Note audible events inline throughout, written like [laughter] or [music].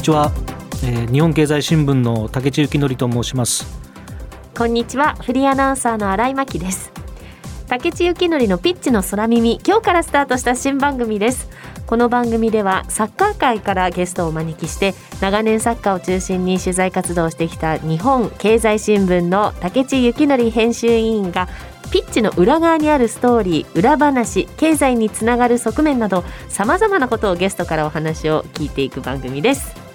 こんにちは、えー、日本経済新聞の竹地幸則と申します。こんにちは。フリーアナウンサーの新井真希です。竹地幸則のピッチの空耳今日からスタートした新番組です。この番組ではサッカー界からゲストをお招きして長年サッカーを中心に取材活動をしてきた日本経済新聞の竹地幸則編集委員がピッチの裏側にあるストーリー裏話経済につながる側面などさまざまなことをゲストからお話を聞いていく番組です。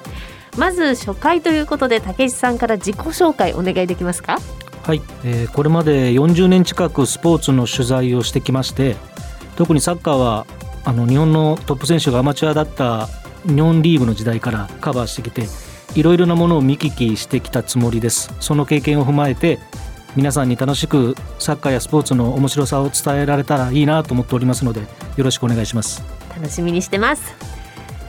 まず初回ということで竹内さんから自己紹介お願いできますか？はい、えー、これまで40年近くスポーツの取材をしてきまして特にサッカーはあの日本のトップ選手がアマチュアだった日本リーグの時代からカバーしてきていろいろなものを見聞きしてきたつもりです。その経験を踏まえて皆さんに楽しくサッカーやスポーツの面白さを伝えられたらいいなと思っておりますのでよろしくお願いします。楽しみにしてます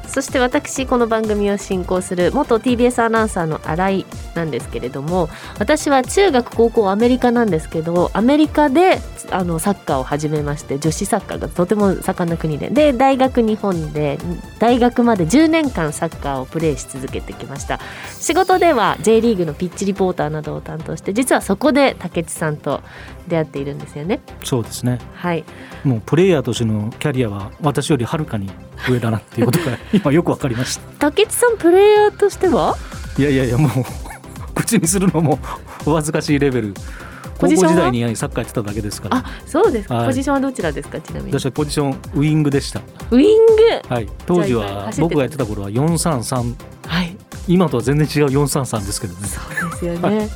そして私この番組を進行する元 TBS アナウンサーの新井なんですけれども私は中学高校アメリカなんですけどアメリカであのサッカーを始めまして女子サッカーがとても盛んな国でで大学日本で大学まで10年間サッカーをプレーし続けてきました。仕事では J リーグのピッチリポーターなどを担当して実はそこで竹内さんと出会っているんですよね。そうですね。はい。もうプレイヤーとしてのキャリアは私よりはるかに上だなっていうことが [laughs] 今よくわかりました。竹内さんプレイヤーとしては？いやいやいやもう [laughs] 口にするのもお恥ずかしいレベル。高校時代にサッカーやってただけですから。あそうですか、はい、ポジションはどちらですかちなみに？私はポジションウイングでした。ウイング？はい。当時は僕がやってた頃は433はい。今とは全然違う433ですけどね。そうですよね、はい。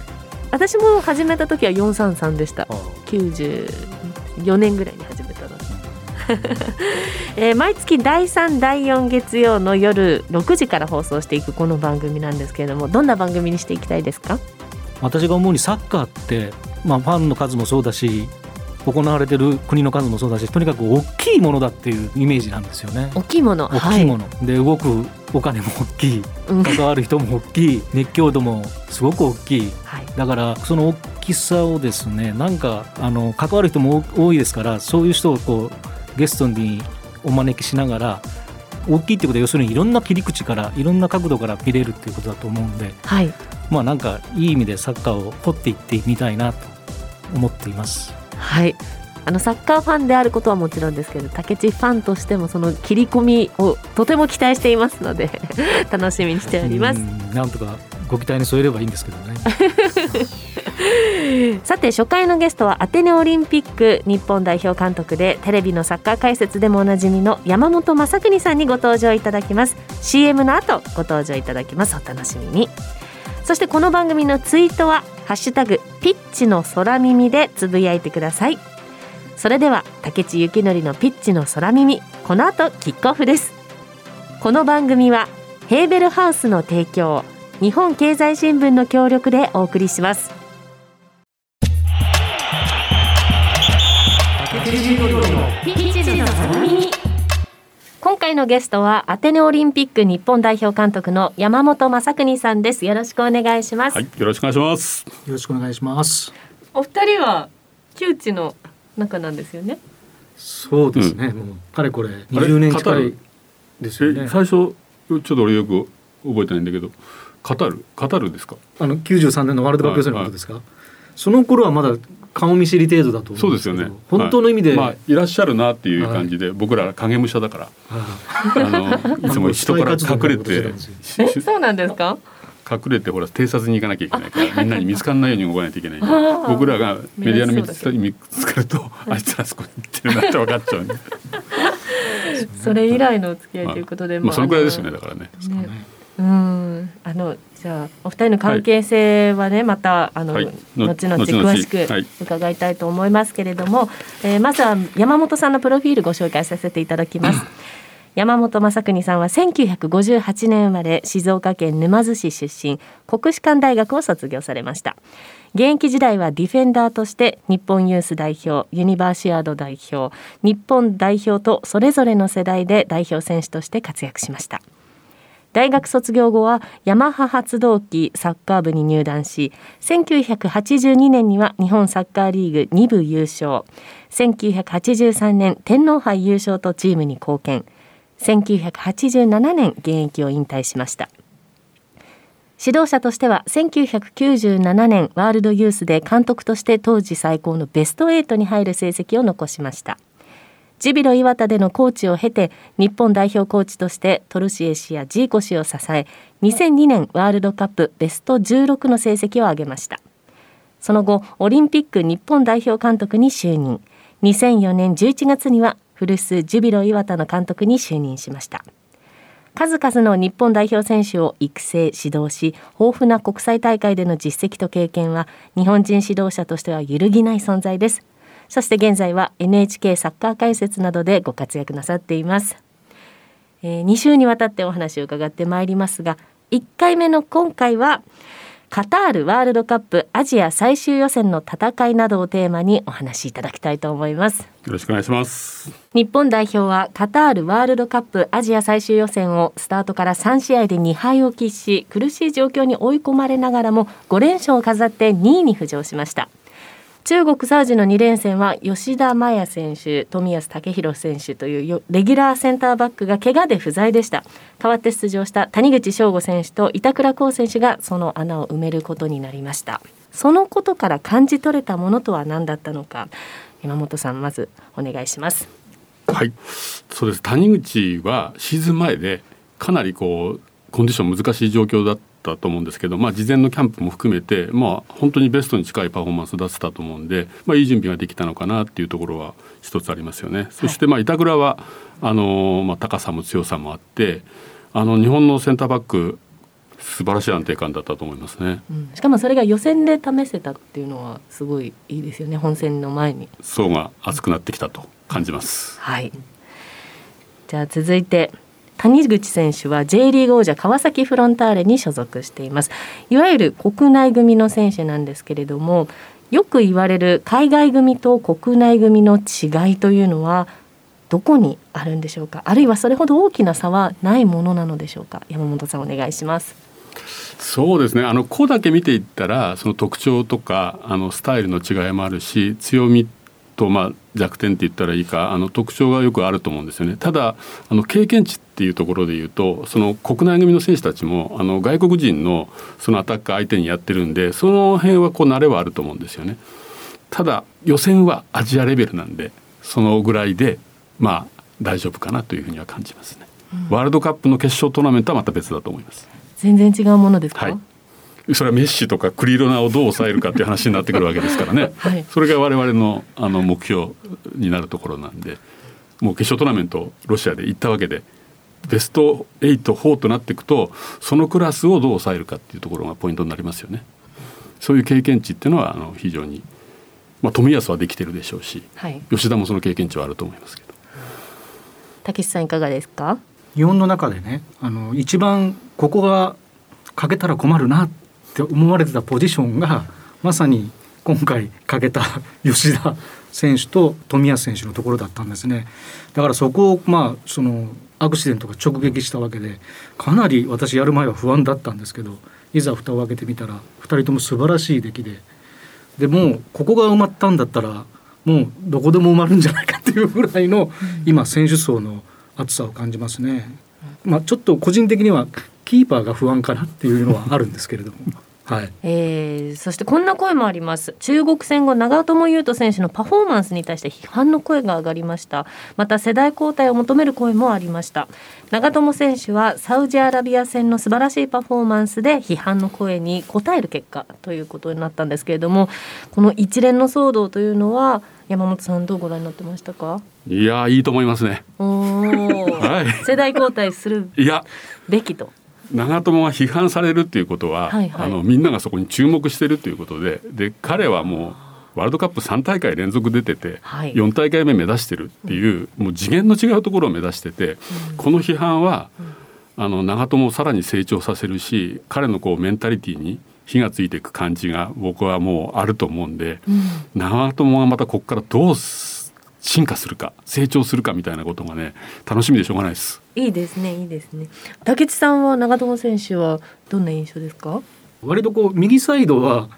私も始めた時は433でした。94年ぐらいに始めた。の [laughs] えー、毎月第3第4月曜の夜6時から放送していくこの番組なんですけれどもどんな番組にしていきたいですか？私が思うにサッカーって、まあ、ファンの数もそうだし行われてる国の数もそうだしとにかく大きいものだっていうイメージなんですよね。大きいもの。大きいもの、はい、で動くお金も大きい。関わる人も大きい。熱狂度もすごく大きい、はい、だからその大きさをですねなんかあの関わる人も多いですからそういう人をこうゲストにお招きしながら大きいってことは要するにいろんな切り口からいろんな角度から見れるっていうことだと思うんで、はい、まあなんかいい意味でサッカーを掘っていってみたいなと思っています。はい。あのサッカーファンであることはもちろんですけど竹地ファンとしてもその切り込みをとても期待していますので [laughs] 楽しみにしております。なんとかご期待に添えればいいんですけどね [laughs] さて初回のゲストはアテネオリンピック日本代表監督でテレビのサッカー解説でもおなじみの山本昌邦さんにご登場いただきます。CM の後ご登場いただきます。お楽しみに。そしてこの番組のツイートはハッシュタグピッチの空耳でつぶやいてください。それでは竹地幸則のピッチの空耳この後キックオフです。この番組はヘーベルハウスの提供日本経済新聞の協力でお送りします。今回のゲストはアテネオリンピック日本代表監督の山本正邦さんです。よろしくお願いします、はい、よろしくお願いします。よろしくお願いします。お二人は旧知の仲なんですよね。そうですね、うん、もうかれこれ20年近いですよね。最初ちょっと俺よく覚えてないんだけどカタル？カタルですか？あの93年のワールドカップ予選のことですか、はいはい、その頃はまだ顔見知り程度だとそうですよね。本当の意味で、はい、まあ、いらっしゃるなっていう感じで、はい、僕ら影武者だから、はい、あのいつも人から隠れて。[laughs] そうなんですか？隠れてほら偵察に行かなきゃいけないから [laughs] みんなに見つからないように動かないといけない。僕らがメディアの見つ見つかると、あいつらそこに行ってるなって分かっちゃうね [laughs] それ以来のお付き合いということで、まあ、そのくらいですよねだからね。ね。うん。あのじゃあお二人の関係性はね、はい、またあの、はい、後々詳しく伺いたいと思いますけれども、はい、えー、まずは山本さんのプロフィールご紹介させていただきます。山本正邦さんは1958年生まれ静岡県沼津市出身国士舘大学を卒業されました。現役時代はディフェンダーとして日本ユース代表ユニバーシアード代表日本代表とそれぞれの世代で代表選手として活躍しました大学卒業後はヤマハ発動機サッカー部に入団し1982年には日本サッカーリーグ2部優勝。1983年天皇杯優勝とチームに貢献。1987年現役を引退しました。指導者としては1997年ワールドユースで監督として当時最高のベスト8に入る成績を残しました。ジュビロ磐田でのコーチを経て日本代表コーチとしてトルシエ氏やジーコ氏を支え2002年ワールドカップベスト16の成績を挙げました。その後オリンピック日本代表監督に就任。2004年11月には古巣ジュビロ磐田の監督に就任しました。数々の日本代表選手を育成指導し豊富な国際大会での実績と経験は日本人指導者としては揺るぎない存在です。そして現在は NHK サッカー解説などでご活躍なさっています、えー、2週にわたってお話を伺ってまいりますが1回目の今回はカタールワールドカップアジア最終予選の戦いなどをテーマにお話しいただきたいと思います。よろしくお願いします。日本代表はカタールワールドカップアジア最終予選をスタートから3試合で2敗を喫し苦しい状況に追い込まれながらも5連勝を飾って2位に浮上しました中国サウジの2連戦は吉田麻也選手冨安健洋選手というレギュラーセンターバックが怪我で不在でした。代わって出場した谷口翔吾選手と板倉滉選手がその穴を埋めることになりました。そのことから感じ取れたものとは何だったのか。山本さんまずお願いします。はい。そうです。谷口はシーズン前でかなりこうコンディション難しい状況だっったと思うんですけど、まあ、事前のキャンプも含めて、まあ、本当にベストに近いパフォーマンスを出せたと思うんで、まあ、いい準備ができたのかなっていうところは一つありますよね。そしてまあ板倉はあの、まあ、高さも強さもあってあの日本のセンターバック素晴らしい安定感だったと思いますね、うん、しかもそれが予選で試せたっていうのはすごいいいですよね。本戦の前に。層が厚くなってきたと感じます、はい。じゃあ続いて谷口選手は J リーグ王者川崎フロンターレに所属しています。いわゆる国内組の選手なんですけれどもよく言われる海外組と国内組の違いというのはどこにあるんでしょうか？あるいはそれほど大きな差はないものなのでしょうか？山本さんお願いします。そうですね。あの子だけ見ていったらその特徴とかあのスタイルの違いもあるし強みとまあ弱点って言ったらいいかあの特徴がよくあると思うんですよね。ただあの経験値っていうところで言うとその国内組の選手たちもあの外国人のそのアタッカー相手にやってるんでその辺はこう慣れはあると思うんですよね。ただ予選はアジアレベルなんでそのぐらいでまあ大丈夫かなというふうには感じますね、うん、ワールドカップの決勝トーナメントはまた別だと思います。全然違うものですか、はい。それはメッシとかクリロナをどう抑えるかっていう話になってくるわけですからね、[laughs] はい、それが我々のあの目標になるところなんでもう決勝トーナメントロシアで行ったわけでベスト84となっていくとそのクラスをどう抑えるかっていうところがポイントになりますよね。そういう経験値っていうのはあの非常に、まあ、冨安はできてるでしょうし、はい、吉田もその経験値はあると思いますけど。竹さんいかがですか？日本の中でねあの一番ここが欠けたら困るなって思われてたポジションがまさに今回欠けた [laughs] 吉田選手と冨安選手のところだったんですねだからそこをまあそのアクシデントが直撃したわけでかなり私やる前は不安だったんですけどいざ蓋を開けてみたら2人とも素晴らしい出来ででもうここが埋まったんだったらもうどこでも埋まるんじゃないかっていうぐらいの今選手層の厚さを感じますね。まあ、ちょっと個人的にはキーパーが不安かなっていうのはあるんですけれども。はい、えー、そしてこんな声もあります。中国戦後長友佑都選手のパフォーマンスに対して批判の声が上がりました。また世代交代を求める声もありました。長友選手はサウジアラビア戦の素晴らしいパフォーマンスで批判の声に応える結果ということになったんですけれどもこの一連の騒動というのは山本さんどうご覧になってましたか？いやいいと思いますね。はい、世代交代するべきと長友が批判されるっていうことは、はいはい、あのみんながそこに注目してるということでで彼はもうワールドカップ3大会連続出てて、はい、4大会目目指してるっていう、うん、もう次元の違うところを目指してて、うん、この批判は、うん、あの長友をさらに成長させるし彼のこうメンタリティーに火がついていく感じが僕はもうあると思うんで、長友がまたここからどう進化するか成長するかみたいなことがね楽しみでしょうがないです。いいですねいいですね。竹内さんは長友選手はどんな印象ですか？割とこう右サイドは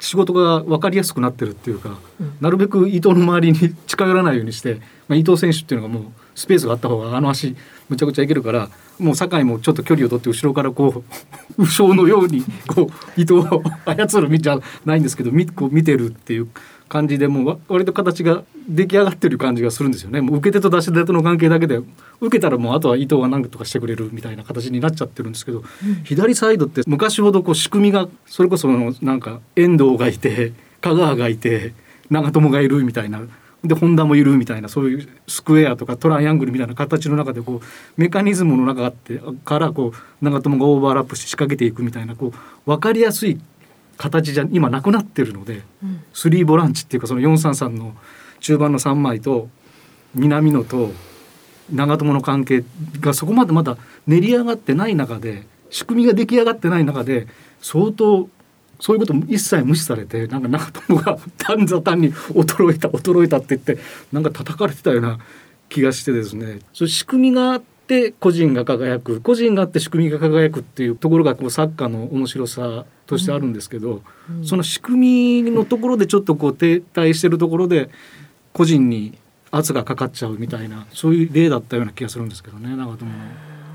仕事が分かりやすくなってるっていうか、うん、なるべく伊藤の周りに近寄らないようにして、まあ、伊藤選手っていうのがもうスペースがあった方があの足むちゃくちゃいけるからもう酒井もちょっと距離を取って後ろからこう [laughs] 右将のようにこう糸を操るみじゃないんですけどみこう見てるっていう感じでもう割と形が出来上がってる感じがするんですよね。もう受け手と出し手との関係だけで受けたらもうあとは伊藤が何とかしてくれるみたいな形になっちゃってるんですけど、うん、左サイドって昔ほどこう仕組みがそれこそなんか遠藤がいて香川がいて長友がいるみたいなで本田もいるみたいなそういうスクエアとかトライアングルみたいな形の中でこうメカニズムの中あってからこう長友がオーバーラップして仕掛けていくみたいなこう分かりやすい形じゃ今なくなってるので、うん、スリーボランチっていうかその433の中盤の3枚と南野と長友の関係がそこまでまだ練り上がってない中で仕組みが出来上がってない中で相当そういうことも一切無視されてなんか長友が単座単に衰えた衰えたって言ってなんか叩かれてたような気がしてですね。そ仕組みがあって個人が輝く個人があって仕組みが輝くっていうところがこうサッカーの面白さとしてあるんですけど、うんうん、その仕組みのところでちょっとこう停滞してるところで個人に圧がかかっちゃうみたいなそういう例だったような気がするんですけどね長友の。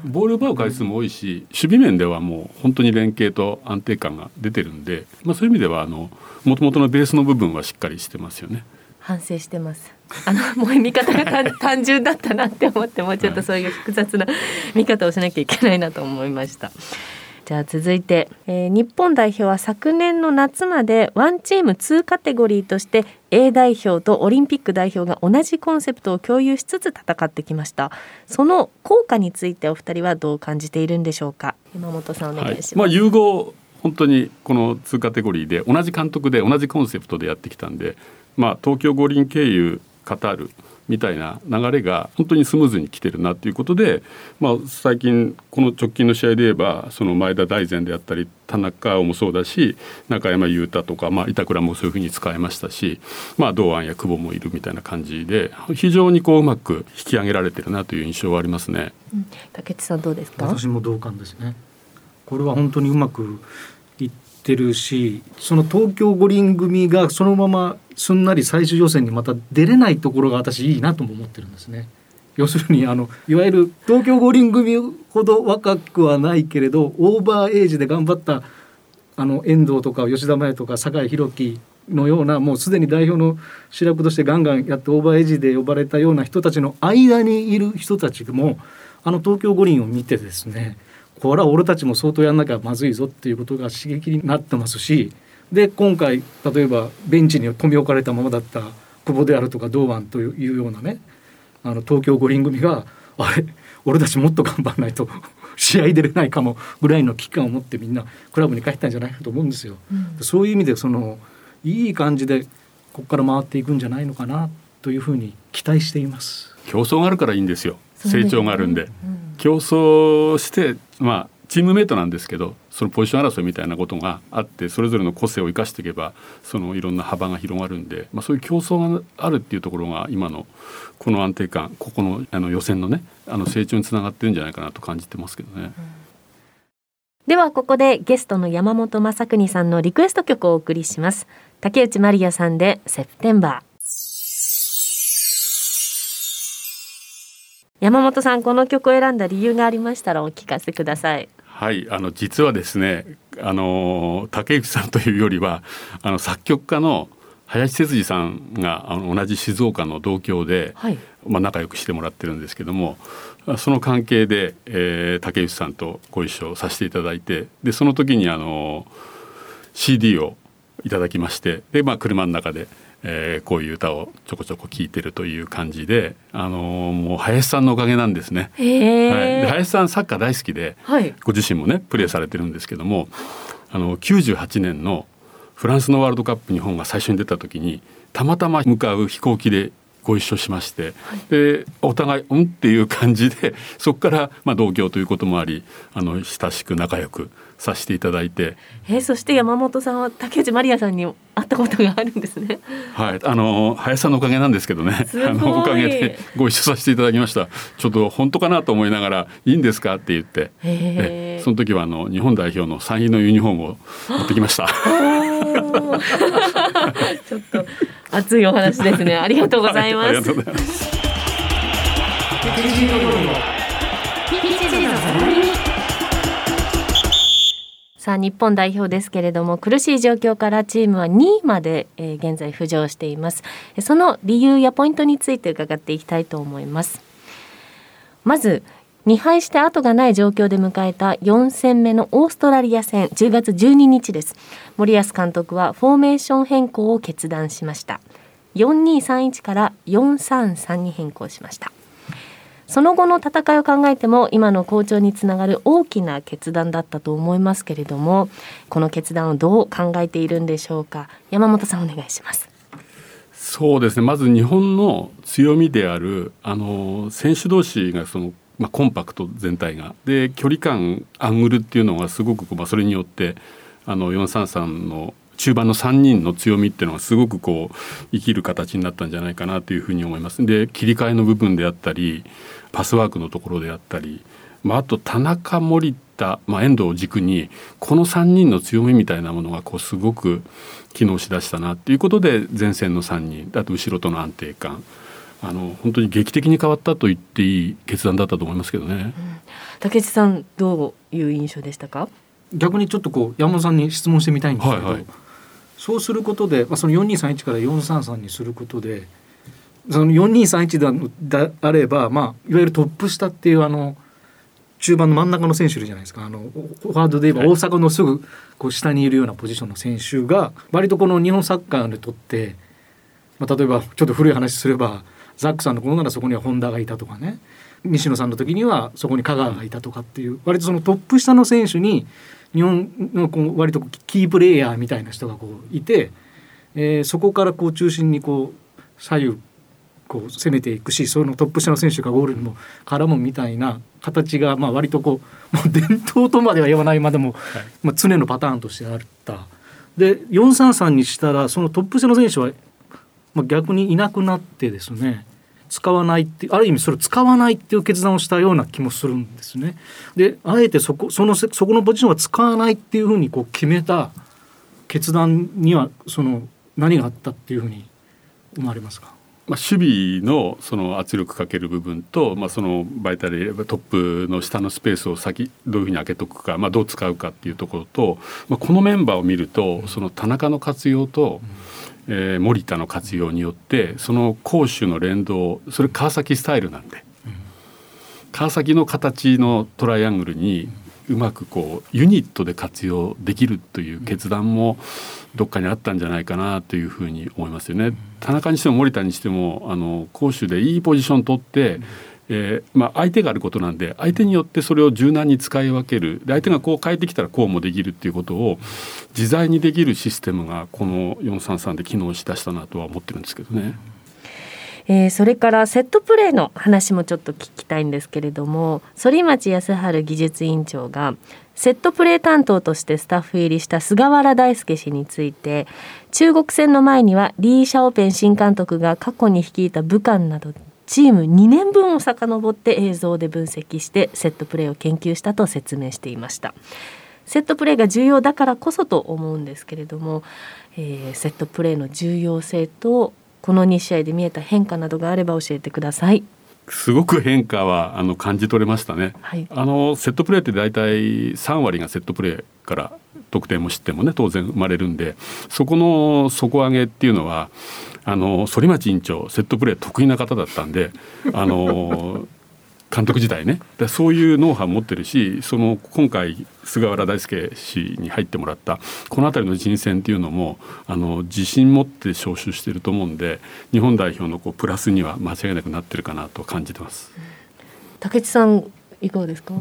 ボール奪う回数も多いし、守備面ではもう本当に連携と安定感が出てるんで、まあ、そういう意味ではあの元々のベースの部分はしっかりしてますよね。反省してます。あの [laughs] もう見方が単純だったなって思ってもうちょっとそういう複雑な見方をしなきゃいけないなと思いました。じゃあ続いて、えー、日本代表は昨年の夏までワンチーム2カテゴリーとして A 代表とオリンピック代表が同じコンセプトを共有しつつ戦ってきましたその効果についてお二人はどう感じているんでしょうか？山本さんお願いします、はい、まあ、融合本当にこの2カテゴリーで同じ監督で同じコンセプトでやってきたんで、まあ、東京五輪経由カタールみたいな流れが本当にスムーズに来てるなということで、まあ、最近この直近の試合で言えばその前田大然であったり田中もそうだし中山雄太とか、まあ、板倉もそういうふうに使えましたし、まあ、堂安や久保もいるみたいな感じで非常にこううまく引き上げられてるなという印象はありますね。うん、竹内さんどうですか？私も同感ですねこれは本当にうまくいってるしその東京五輪組がそのまますんなり最終予選にまた出れないところが私いいなとも思ってるんですね。要するにあのいわゆる東京五輪組ほど若くはないけれどオーバーエイジで頑張ったあの遠藤とか吉田麻也とか酒井宏樹のようなもうすでに代表の主役としてガンガンやってオーバーエイジで呼ばれたような人たちの間にいる人たちもあの東京五輪を見てですねこれは俺たちも相当やんなきゃまずいぞっていうことが刺激になってますしで今回例えばベンチに留め置かれたままだった久保であるとか堂安というようなねあの東京五輪組があれ俺たちもっと頑張らないと [laughs] 試合出れないかもぐらいの危機感を持ってみんなクラブに帰ったんじゃないかと思うんですよ。うん、そういう意味でそのいい感じでここから回っていくんじゃないのかなというふうに期待しています。競争があるからいいんですよ。成長があるんで、うん、競争してまあチームメートなんですけどそのポジション争いみたいなことがあってそれぞれの個性を生かしていけばそのいろんな幅が広がるんで、まあ、そういう競争があるっていうところが今のこの安定感ここのあの予選のねあの成長につながってるんじゃないかなと感じてますけどね。ではここでゲストの山本雅邦さんのリクエスト曲をお送りします。竹内まりやさんでセプテンバー。山本さんこの曲を選んだ理由がありましたらお聞かせください。はいあの実はですねあの竹内さんというよりはあの作曲家の林哲司さんがあの同じ静岡の同郷で、はい、まあ、仲良くしてもらってるんですけどもその関係で、えー、竹内さんとご一緒させていただいてでその時にあの CD をいただきましてで、まあ、車の中でえー、こういう歌をちょこちょこ聴いてるという感じで、あのー、もう林さんのおかげなんですね。はい、で林さんサッカー大好きで、はい、ご自身もねプレーされてるんですけどもあの98年のフランスのワールドカップ日本が最初に出た時にたまたま向かう飛行機でご一緒しまして、はい、でお互い「うん?」っていう感じでそこからまあ同居ということもありあの親しく仲良くさせていただいて、えー、そして山本さんは竹内まりやさんに会ったことがあるんですね。はい、あの林さんのおかげなんですけどね、あのおかげでご一緒させていただきました。ちょっと本当かなと思いながらいいんですかって言って、えその時はあの日本代表の参院のユニフォームを持ってきました。[laughs] [laughs] ちょっと熱いお話ですね。[laughs] ありがとうございます。さあ日本代表ですけれども苦しい状況からチームは2位まで、えー、現在浮上しています。その理由やポイントについて伺っていきたいと思います。まず2敗して後がない状況で迎えた4戦目のオーストラリア戦10月12日です。森保監督はフォーメーション変更を決断しました。4231から433に変更しました。その後の戦いを考えても今の好調につながる大きな決断だったと思いますけれどもこの決断をどう考えているんでしょうか？山本さんお願いします。そうですね。まず日本の強みであるあの選手同士がそのまあ、コンパクト全体が。で距離感アングルっていうのがすごくまあ、それによってあの433の中盤の3人の強みっていうのがすごくこう生きる形になったんじゃないかなというふうに思います。で切り替えの部分であったりパスワークのところであったり、まあ、あと田中森田、まあ、遠藤を軸にこの3人の強みみたいなものがこうすごく機能しだしたなっていうことで前線の3人あと後ろとの安定感。あの本当に劇的に変わったと言っていい決断だったと思いますけどね。うん、竹内さんどういう印象でしたか？逆にちょっとこう山本さんに質問してみたいんですけど、はいはい、そうすることで、まあ、その4231から433にすることでその4231だだあれば、まあ、いわゆるトップ下っていうあの中盤の真ん中の選手いるじゃないですか。あのフォワードで言えば大阪のすぐこう下にいるようなポジションの選手が割とこの日本サッカーにとって、まあ、例えばちょっと古い話すればザックさんの頃ならそこには本田がいたとかね。西野さんの時にはそこに香川がいたとかっていう割とそのトップ下の選手に日本のこう割とキープレーヤーみたいな人がこういて、えー、そこからこう中心にこう左右こう攻めていくしそのトップ下の選手がゴールにも絡むみたいな形がまあ割とこう [laughs] もう伝統とまでは言わないまでも、はい、まあ、常のパターンとしてあった。で433にしたらそのトップ下の選手は、まあ、逆にいなくなってですね使わないってある意味それを使わないっていう決断をしたような気もするんですね。であえてそこそのそこのポジションは使わないっていうふうにこう決めた決断にはその何があったっていうふうに思われますか？まあ、守備のその圧力かける部分と、まあ、そのバイタルトップの下のスペースを先どういうふうに開けとくか、まあ、どう使うかっていうところと、まあ、このメンバーを見るとその田中の活用と、えー、森田の活用によってその攻守の連動それ川崎スタイルなんで、川崎の形のトライアングルにうまくこうユニットで活用できるという決断もどっかにあったんじゃないかなというふうに思いますよね。田中にしても守田にしてもあの攻守でいいポジション取って、えーまあ、相手があることなんで相手によってそれを柔軟に使い分けるで相手がこう変えてきたらこうもできるっていうことを自在にできるシステムがこの433で機能しだしたなとは思ってるんですけどね。えー、それからセットプレーの話もちょっと聞きたいんですけれども反町康晴技術委員長がセットプレー担当としてスタッフ入りした菅原大輔氏について中国戦の前にはリー・シャオペン新監督が過去に率いた武漢などチーム2年分を遡って映像で分析してセットプレーを研究したと説明していました。セットプレーが重要だからこそと思うんですけれども、えー、セットプレーの重要性とこの2試合で見えた変化などがあれば教えてください。すごく変化はあの感じ取れましたね、はい、あのセットプレーって大体3割がセットプレーから得点も失点もね当然生まれるんでそこの底上げっていうのはあの反町委員長セットプレー得意な方だったんであの監督時代ね。そういうノウハウ持ってるしその今回菅原大輔氏に入ってもらったこの辺りの人選っていうのもあの自信持って招集してると思うんで日本代表のこうプラスには間違いなくなってるかなと感じてます。竹内さんいかがですか？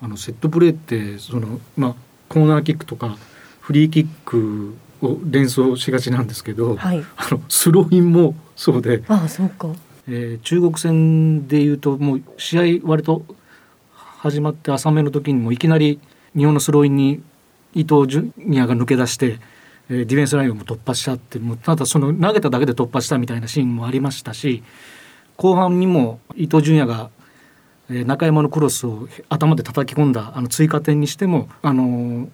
あのセットプレーってその、まあ、コーナーキックとかフリーキックを連想しがちなんですけど、はい、あのスローインもそうでああそうかえー、中国戦でいうともう試合割と始まって浅めの時にもいきなり日本のスローインに伊東純也が抜け出して、えー、ディフェンスラインを突破しちゃってもうただその投げただけで突破したみたいなシーンもありましたし後半にも伊東純也が、えー、中山のクロスを頭で叩き込んだあの追加点にしてもあのー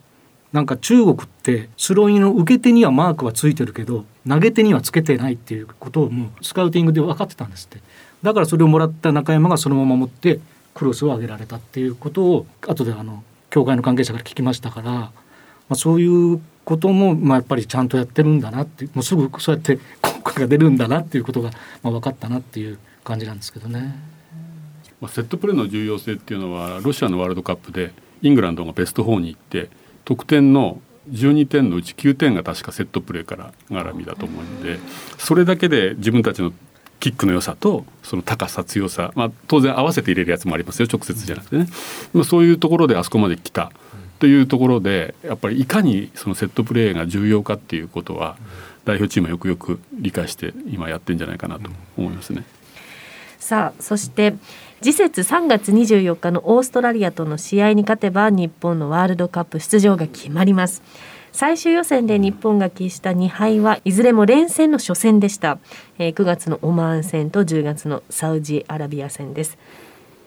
なんか中国ってスローインの受け手にはマークはついてるけど投げ手にはつけてないっていうことをもうスカウティングで分かってたんですってだからそれをもらった中山がそのまま持ってクロスを上げられたっていうことを後であの教会の関係者から聞きましたから、まあ、そういうことも、まあ、やっぱりちゃんとやってるんだなってもうすぐそうやって効果が出るんだなっていうことが、まあ、分かったなっていう感じなんですけどね。まあ、セットプレーの重要性っていうのはロシアのワールドカップでイングランドがベスト4に行って得点の12点のうち9点が確かセットプレーから絡みだと思うのでそれだけで自分たちのキックの良さとその高さ強さ、まあ、当然合わせて入れるやつもありますよ直接じゃなくてね、まあ、そういうところであそこまで来たというところでやっぱりいかにそのセットプレーが重要かっていうことは代表チームはよくよく理解して今やってんじゃないかなと思いますね。さあそして次節3月24日のオーストラリアとの試合に勝てば日本のワールドカップ出場が決まります。最終予選で日本が喫した2敗はいずれも連戦の初戦でした、えー、9月のオマーン戦と10月のサウジアラビア戦です。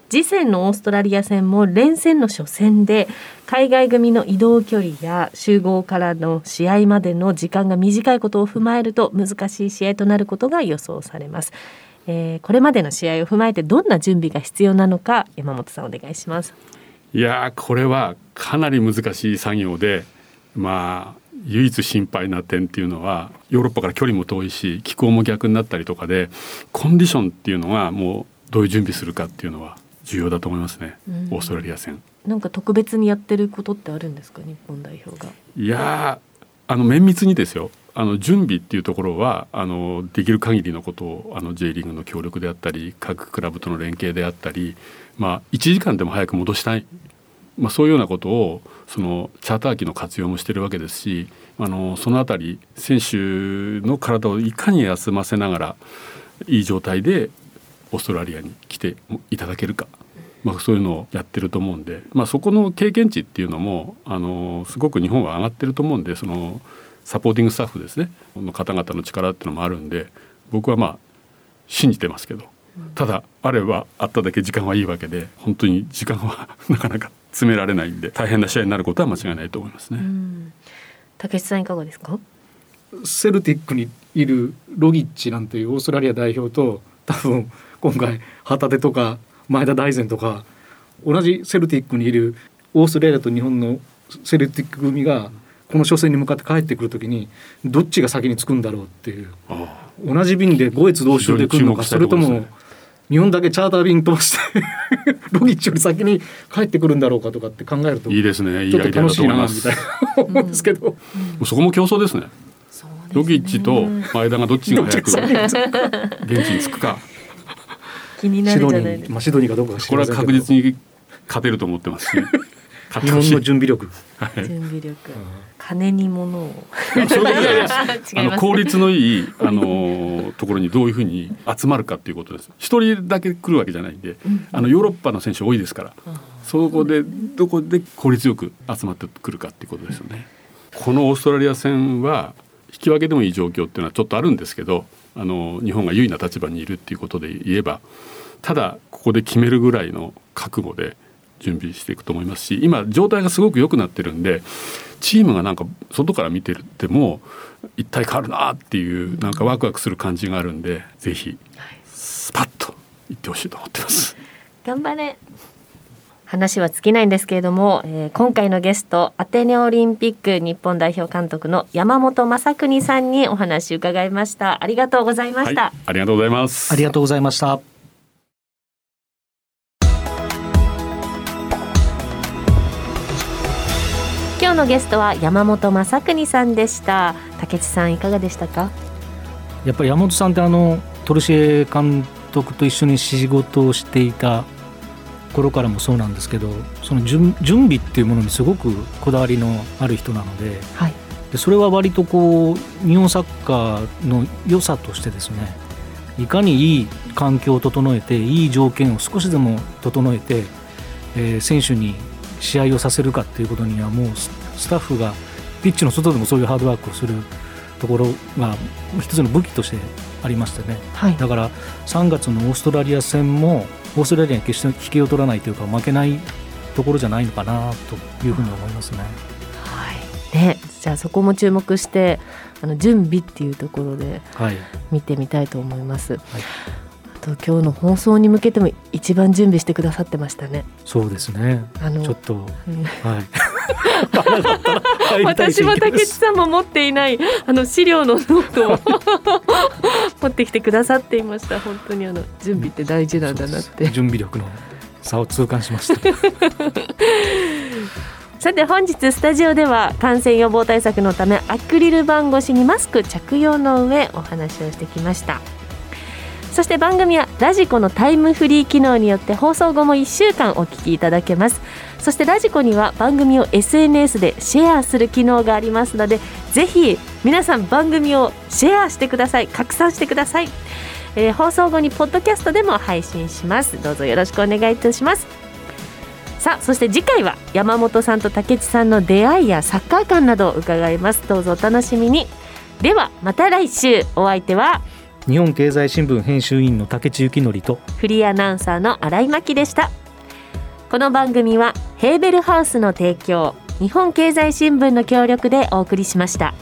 次戦のオーストラリア戦も連戦の初戦で海外組の移動距離や集合からの試合までの時間が短いことを踏まえると難しい試合となることが予想されます、えー、これまでの試合を踏まえてどんな準備が必要なのか山本さんお願いしますいやこれはかなり難しい作業でまあ唯一心配な点っていうのはヨーロッパから距離も遠いし気候も逆になったりとかでコンディションっていうのがもうどういう準備するかっていうのは重要だと思いますね、うん、オーストラリア戦。なんか特別にやってることってあるんですか日本代表が。いやあの綿密にですよ。あの準備っていうところはあのできる限りのことをあの J リーグの協力であったり各クラブとの連携であったり、まあ、1時間でも早く戻したい。まあ、そういうようなことをそのチャーター機の活用もしてるわけですしあのその辺り選手の体をいかに休ませながらいい状態でオーストラリアに来ていただけるか、まあ、そういうのをやってると思うんで、まあ、そこの経験値っていうのもあのすごく日本は上がってると思うんでそのサポーティングスタッフですねの方々の力っていうのもあるんで僕はまあ信じてますけどただあればあっただけ時間はいいわけで本当に時間は [laughs] なかなか詰められないんで大変な試合になることは間違いないと思いますね。竹内さんいかがですか？セルティックにいるロギッチなんていうオーストラリア代表と多分今回旗手とか前田大然とか同じセルティックにいるオーストラリアと日本のセルティック組がこの初戦に向かって帰ってくるときにどっちが先に着くんだろうっていう。同じ便で五越同州で来るのかそれとも日本だけチャーター便飛ばして [laughs] ロギッチより先に帰ってくるんだろうかとかって考えるといいですね。ちょっと楽しいなみたいな。思うん。ですけど、うん、そこも競争ですね。ロギッチと前田がどっちが早く現地に着くか気になるじゃないまあ、シドニーかどうかこれは確実に勝てると思ってます [laughs] し日本の準備力、準備力、金に物を。あの効率のいいあの [laughs] ところにどういうふうに集まるかっていうことです。一人だけ来るわけじゃないんで、あのヨーロッパの選手多いですから、そこでどこで効率よく集まってくるかっていうことですよね。このオーストラリア戦は引き分けでもいい状況っていうのはちょっとあるんですけどあの日本が優位な立場にいるっていうことで言えばただここで決めるぐらいの覚悟で準備していくと思いますし今状態がすごく良くなってるんでチームがなんか外から見てるっても一体変わるなっていうなんかワクワクする感じがあるんでぜひスパッといってほしいと思ってます。頑張れ話は尽きないんですけれども、えー、今回のゲストアテネオリンピック日本代表監督の山本正邦さんにお話伺いました。ありがとうございました、はい、ありがとうございます。ありがとうございました。今日のゲストは山本正邦さんでした。竹内さんいかがでしたか？やっぱり山本さんってあのトルシエ監督と一緒に仕事をしていた頃からもそうなんですけどその準備っていうものにすごくこだわりのある人なのではい、でそれは割とこう日本サッカーの良さとしてですねいかにいい環境を整えていい条件を少しでも整えて、えー、選手に試合をさせるかっていうことにはもうスタッフがピッチの外でもそういうハードワークをするところが一つの武器としてありましてね、はい、だから3月のオーストラリア戦もオーストラリアに決して引けを取らないというか負けないところじゃないのかなというふうに思いますね。はい、ねじゃあそこも注目してあの準備っていうところで見てみたいと思います。はい、と今日の放送に向けても一番準備してくださってましたね。そうですね。あのちょっと、うん、はい。私も竹内さんも持っていないあの資料のノートを [laughs] 持ってきてくださっていました。本当にあの準備って大事なんだなって。準備力の差を痛感しました。[laughs] さて本日スタジオでは感染予防対策のためアクリル板越しにマスク着用の上お話をしてきましたそして番組はラジコのタイムフリー機能によって放送後も1週間お聞きいただけますそしてラジコには番組を SNS でシェアする機能がありますのでぜひ皆さん番組をシェアしてください。拡散してください、えー、放送後にポッドキャストでも配信します。どうぞよろしくお願いいたします。さあそして次回は山本さんと竹内さんの出会いやサッカー観などを伺います。どうぞお楽しみに。ではまた来週。お相手は日本経済新聞編集員の竹地幸則とフリーアナウンサーの新井真希でしたこの番組はヘーベルハウスの提供日本経済新聞の協力でお送りしました。